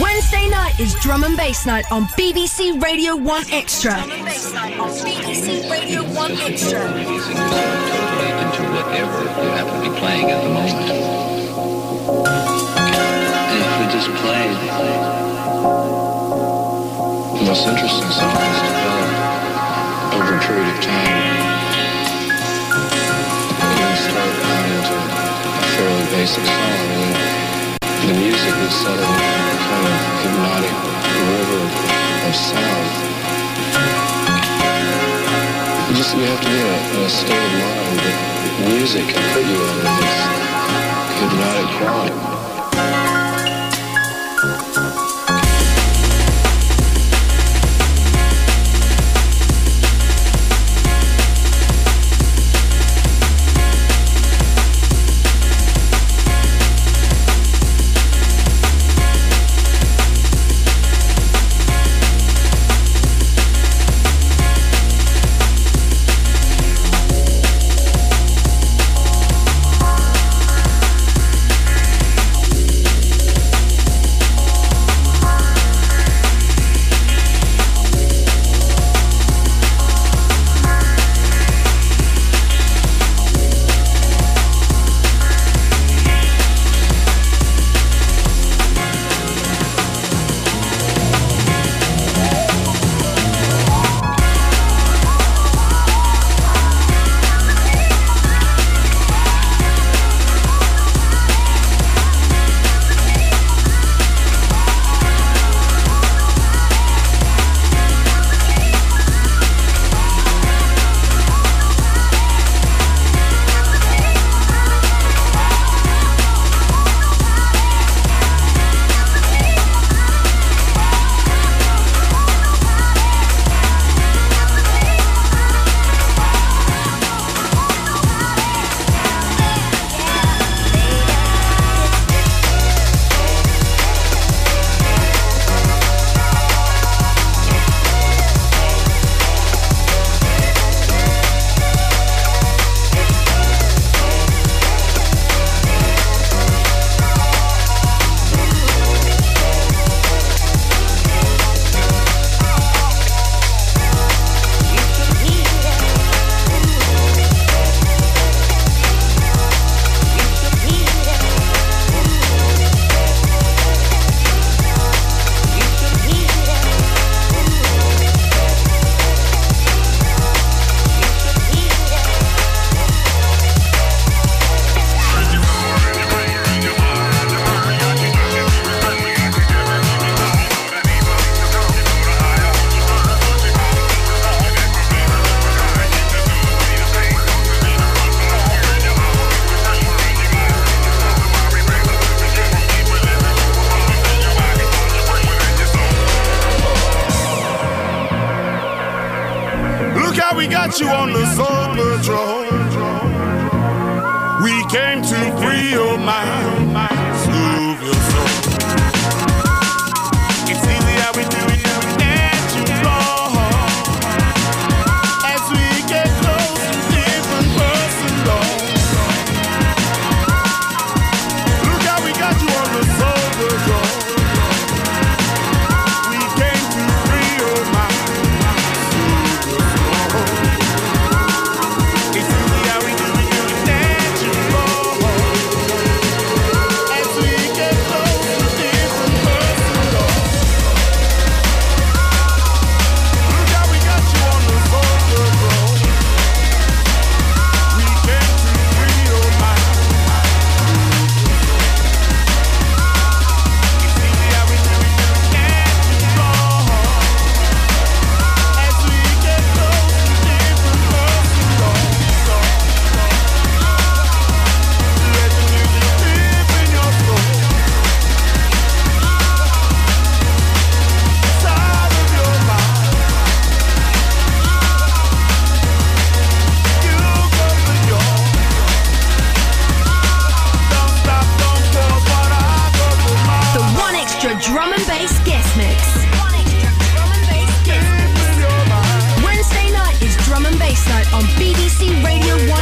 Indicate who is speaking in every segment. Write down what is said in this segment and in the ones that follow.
Speaker 1: Wednesday night is Drum and Bass Night on BBC Radio 1 Extra. Drum and Bass Night on BBC Radio 1 Extra.
Speaker 2: Music is totally into whatever you happen to be playing at the moment. If we just played, the most interesting songs develop over a period of time. You start out into a fairly basic song, and the music settle into a kind of hypnotic river of sound. You just you have to be in a, in a state of mind that music can put you in this hypnotic quality.
Speaker 1: BBC Radio 1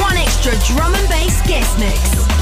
Speaker 3: one extra drum and bass guest
Speaker 4: mix.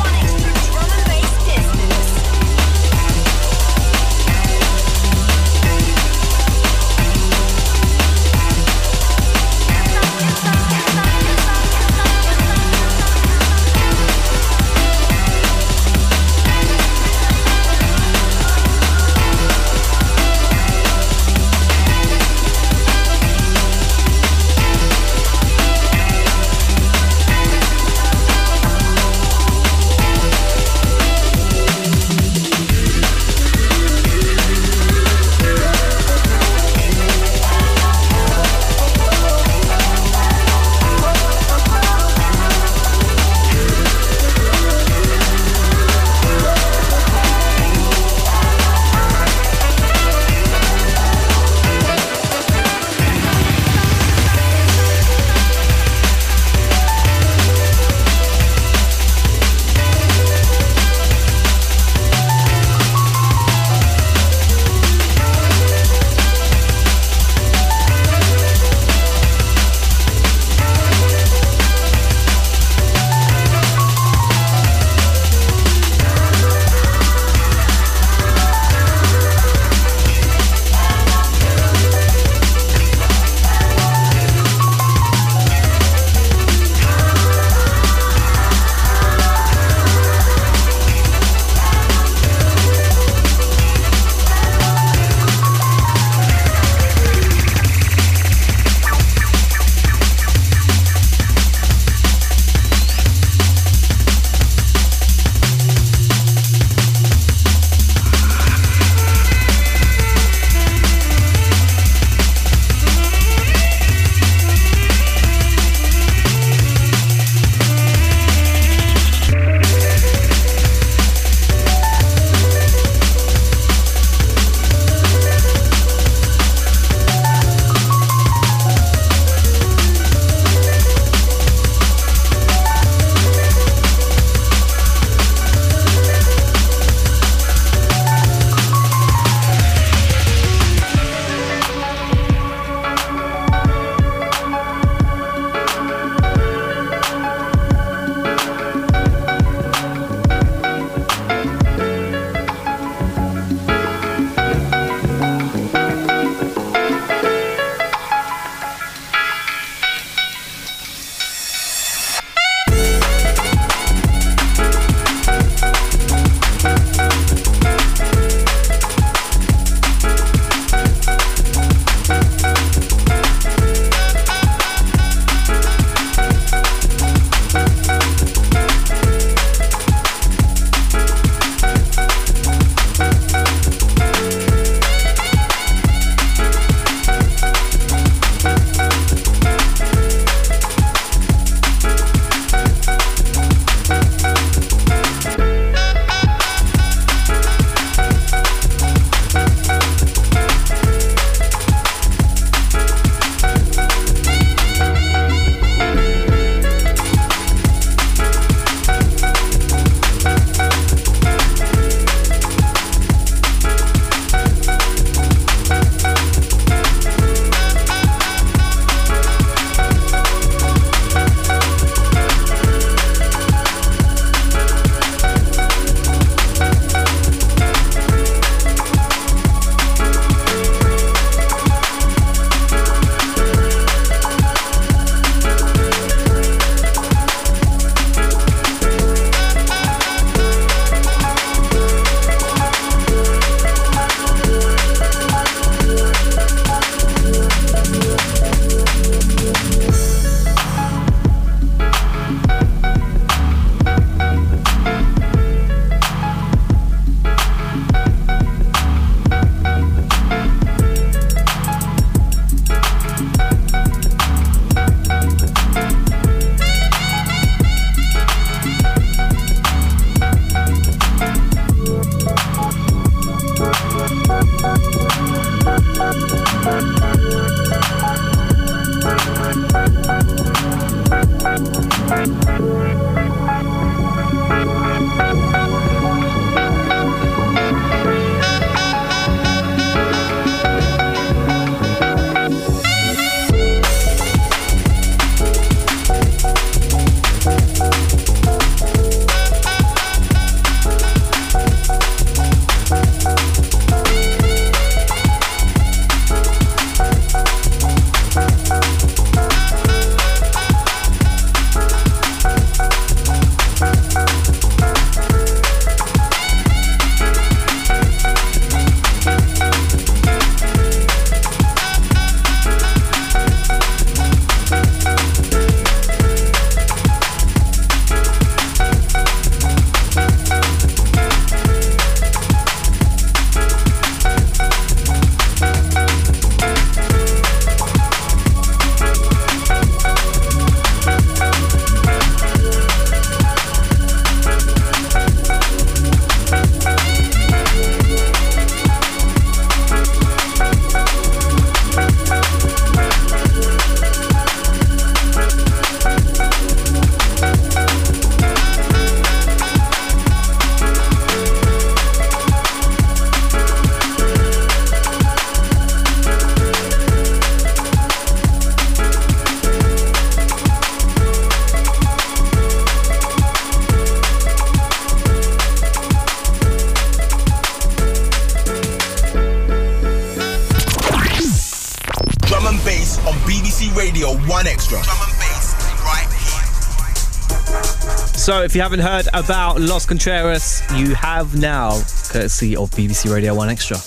Speaker 4: If you haven't heard about Los Contreras, you have now, courtesy of BBC Radio 1 Extra.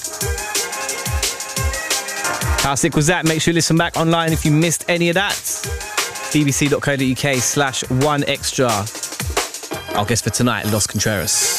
Speaker 4: How sick was that? Make sure you listen back online if you missed any of that. bbc.co.uk slash 1 extra. Our guest for tonight, Los Contreras.